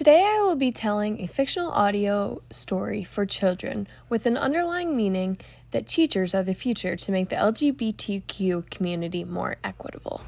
Today I will be telling a fictional audio story for children with an underlying meaning that teachers are the future to make the LGBTQ community more equitable.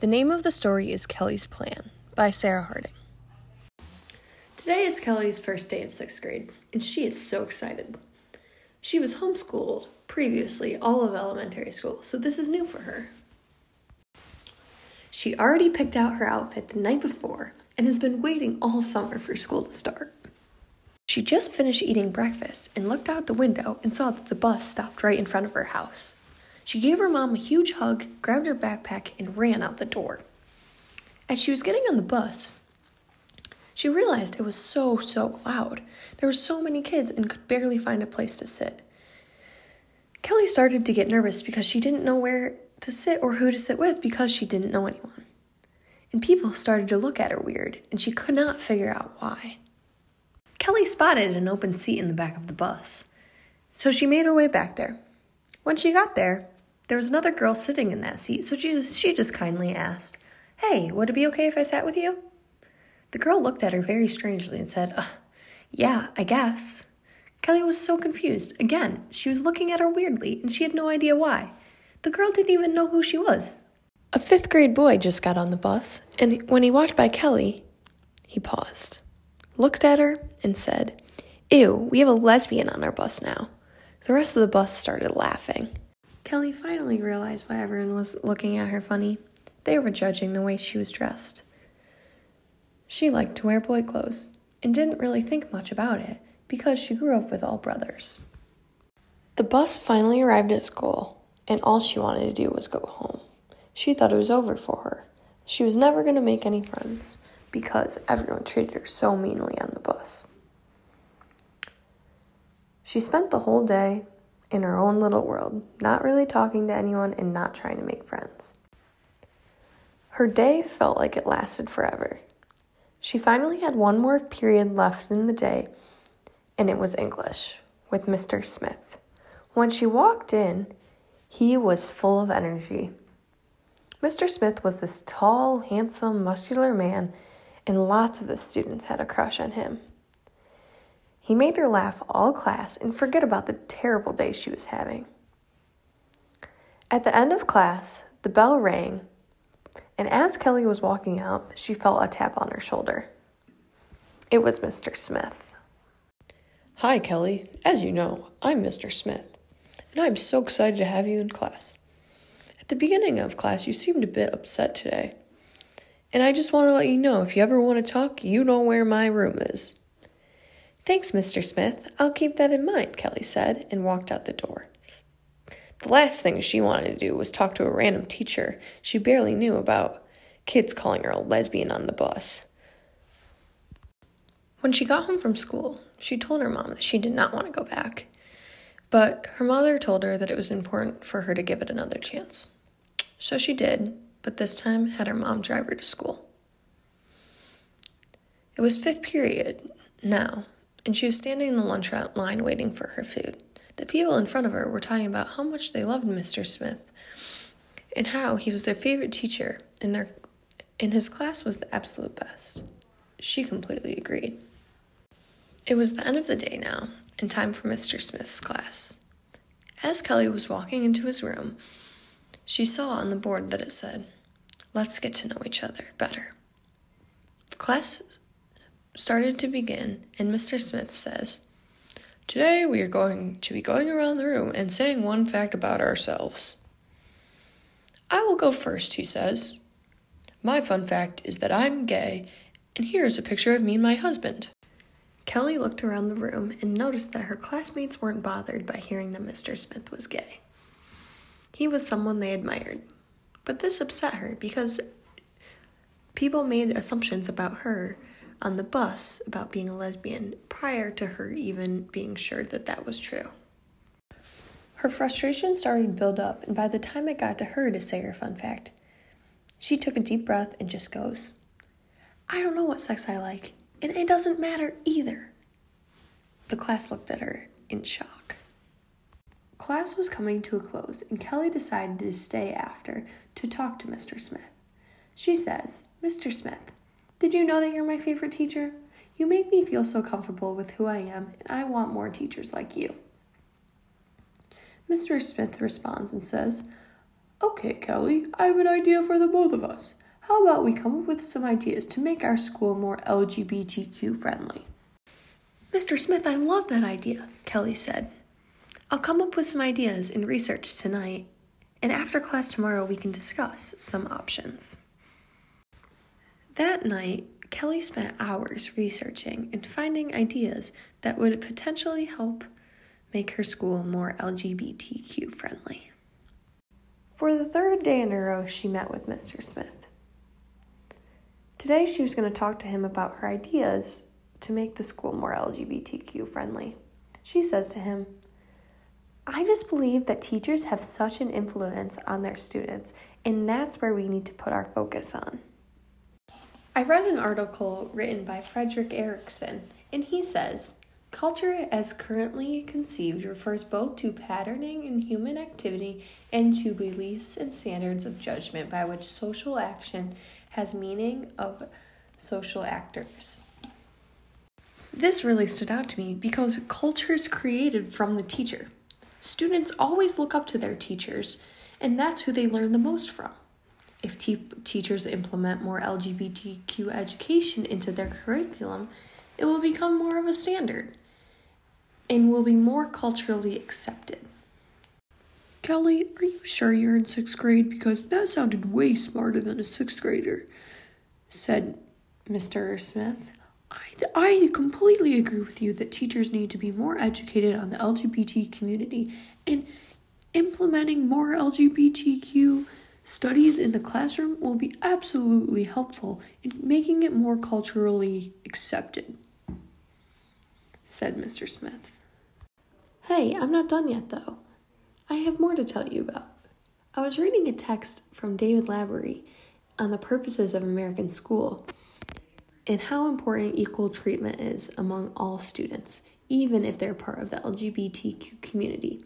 The name of the story is Kelly's Plan by Sarah Harding. Today is Kelly's first day in sixth grade, and she is so excited. She was homeschooled previously, all of elementary school, so this is new for her. She already picked out her outfit the night before and has been waiting all summer for school to start. She just finished eating breakfast and looked out the window and saw that the bus stopped right in front of her house. She gave her mom a huge hug, grabbed her backpack, and ran out the door. As she was getting on the bus, she realized it was so, so loud. There were so many kids and could barely find a place to sit. Kelly started to get nervous because she didn't know where to sit or who to sit with because she didn't know anyone. And people started to look at her weird, and she could not figure out why. Kelly spotted an open seat in the back of the bus, so she made her way back there. When she got there, there was another girl sitting in that seat, so she just, she just kindly asked, Hey, would it be okay if I sat with you? The girl looked at her very strangely and said, uh, Yeah, I guess. Kelly was so confused. Again, she was looking at her weirdly, and she had no idea why. The girl didn't even know who she was. A fifth grade boy just got on the bus, and when he walked by Kelly, he paused, looked at her, and said, Ew, we have a lesbian on our bus now. The rest of the bus started laughing. Kelly finally realized why everyone was looking at her funny. They were judging the way she was dressed. She liked to wear boy clothes and didn't really think much about it because she grew up with all brothers. The bus finally arrived at school, and all she wanted to do was go home. She thought it was over for her. She was never going to make any friends because everyone treated her so meanly on the bus. She spent the whole day in her own little world, not really talking to anyone and not trying to make friends. Her day felt like it lasted forever. She finally had one more period left in the day, and it was English with Mr. Smith. When she walked in, he was full of energy. Mr. Smith was this tall, handsome, muscular man, and lots of the students had a crush on him. He made her laugh all class and forget about the terrible day she was having. At the end of class, the bell rang, and as Kelly was walking out, she felt a tap on her shoulder. It was Mr. Smith. Hi, Kelly. As you know, I'm Mr. Smith, and I'm so excited to have you in class. At the beginning of class, you seemed a bit upset today. And I just want to let you know if you ever want to talk, you know where my room is. Thanks, Mr. Smith. I'll keep that in mind, Kelly said, and walked out the door. The last thing she wanted to do was talk to a random teacher she barely knew about kids calling her a lesbian on the bus. When she got home from school, she told her mom that she did not want to go back, but her mother told her that it was important for her to give it another chance. So she did, but this time had her mom drive her to school. It was fifth period now, and she was standing in the lunch line waiting for her food. The people in front of her were talking about how much they loved Mr. Smith and how he was their favorite teacher and their and his class was the absolute best. She completely agreed. It was the end of the day now, and time for Mr. Smith's class. As Kelly was walking into his room, she saw on the board that it said, Let's get to know each other better. The class started to begin, and Mr. Smith says, Today we are going to be going around the room and saying one fact about ourselves. I will go first, he says. My fun fact is that I'm gay, and here is a picture of me and my husband. Kelly looked around the room and noticed that her classmates weren't bothered by hearing that Mr. Smith was gay. He was someone they admired. But this upset her because people made assumptions about her on the bus about being a lesbian prior to her even being sure that that was true. Her frustration started to build up, and by the time it got to her to say her fun fact, she took a deep breath and just goes, I don't know what sex I like, and it doesn't matter either. The class looked at her in shock. Class was coming to a close, and Kelly decided to stay after to talk to Mr. Smith. She says, Mr. Smith, did you know that you're my favorite teacher? You make me feel so comfortable with who I am, and I want more teachers like you. Mr. Smith responds and says, Okay, Kelly, I have an idea for the both of us. How about we come up with some ideas to make our school more LGBTQ friendly? Mr. Smith, I love that idea, Kelly said. I'll come up with some ideas and research tonight, and after class tomorrow, we can discuss some options. That night, Kelly spent hours researching and finding ideas that would potentially help make her school more LGBTQ friendly. For the third day in a row, she met with Mr. Smith. Today, she was going to talk to him about her ideas to make the school more LGBTQ friendly. She says to him, I just believe that teachers have such an influence on their students, and that's where we need to put our focus on. I read an article written by Frederick Erickson, and he says Culture, as currently conceived, refers both to patterning in human activity and to beliefs and standards of judgment by which social action has meaning of social actors. This really stood out to me because culture is created from the teacher. Students always look up to their teachers, and that's who they learn the most from. If te- teachers implement more LGBTQ education into their curriculum, it will become more of a standard and will be more culturally accepted. Kelly, are you sure you're in sixth grade? Because that sounded way smarter than a sixth grader, said Mr. Smith. I, I completely agree with you that teachers need to be more educated on the LGBT community and implementing more LGBTQ studies in the classroom will be absolutely helpful in making it more culturally accepted, said Mr. Smith. Hey, I'm not done yet though. I have more to tell you about. I was reading a text from David Labaree on the purposes of American school and how important equal treatment is among all students, even if they're part of the LGBTQ community.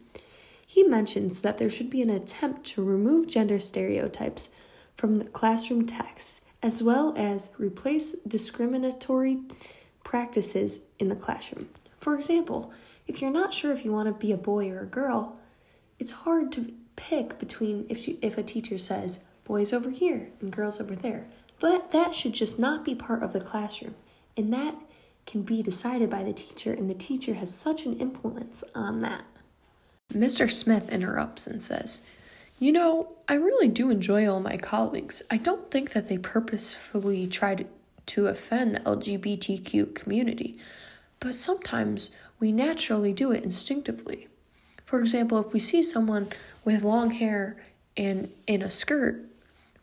He mentions that there should be an attempt to remove gender stereotypes from the classroom texts, as well as replace discriminatory practices in the classroom. For example, if you're not sure if you want to be a boy or a girl, it's hard to pick between if she, if a teacher says boys over here and girls over there. But that should just not be part of the classroom. And that can be decided by the teacher, and the teacher has such an influence on that. Mr. Smith interrupts and says, You know, I really do enjoy all my colleagues. I don't think that they purposefully try to, to offend the LGBTQ community, but sometimes we naturally do it instinctively. For example, if we see someone with long hair and in a skirt,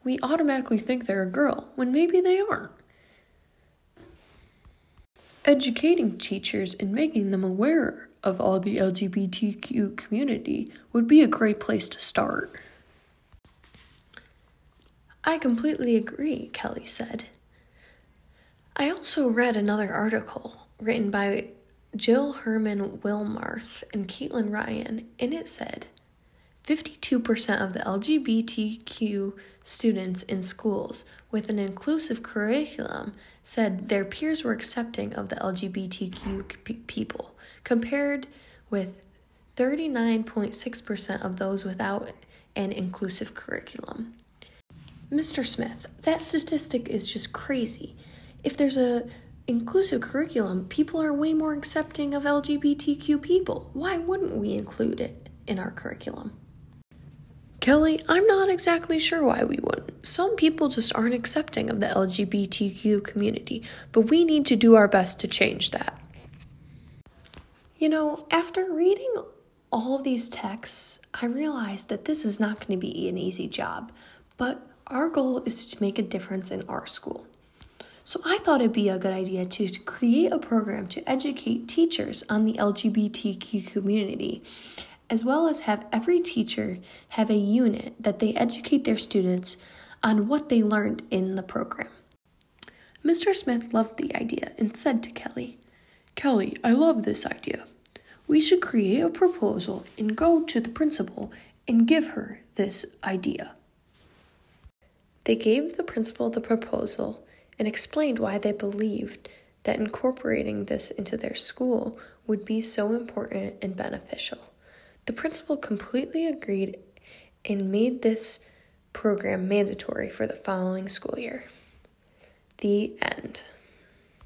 we automatically think they're a girl when maybe they aren't. Educating teachers and making them aware of all the LGBTQ community would be a great place to start. I completely agree, Kelly said. I also read another article written by Jill Hermann-Wilmarth and Caitlin Ryan, and it said 52% of the LGBTQ students in schools with an inclusive curriculum said their peers were accepting of the LGBTQ people, compared with 39.6% of those without an inclusive curriculum. Mr. Smith, that statistic is just crazy. If there's a inclusive curriculum, people are way more accepting of LGBTQ people. Why wouldn't we include it in our curriculum? Kelly, I'm not exactly sure why we wouldn't. Some people just aren't accepting of the LGBTQ community, but we need to do our best to change that. You know, after reading all these texts, I realized that this is not going to be an easy job, but our goal is to make a difference in our school. So I thought it'd be a good idea to create a program to educate teachers on the LGBTQ community as well as have every teacher have a unit that they educate their students on what they learned in the program. Mr. Smith loved the idea and said to Kelly, Kelly, I love this idea. We should create a proposal and go to the principal and give her this idea. They gave the principal the proposal and explained why they believed that incorporating this into their school would be so important and beneficial. The principal completely agreed and made this program mandatory for the following school year. The end.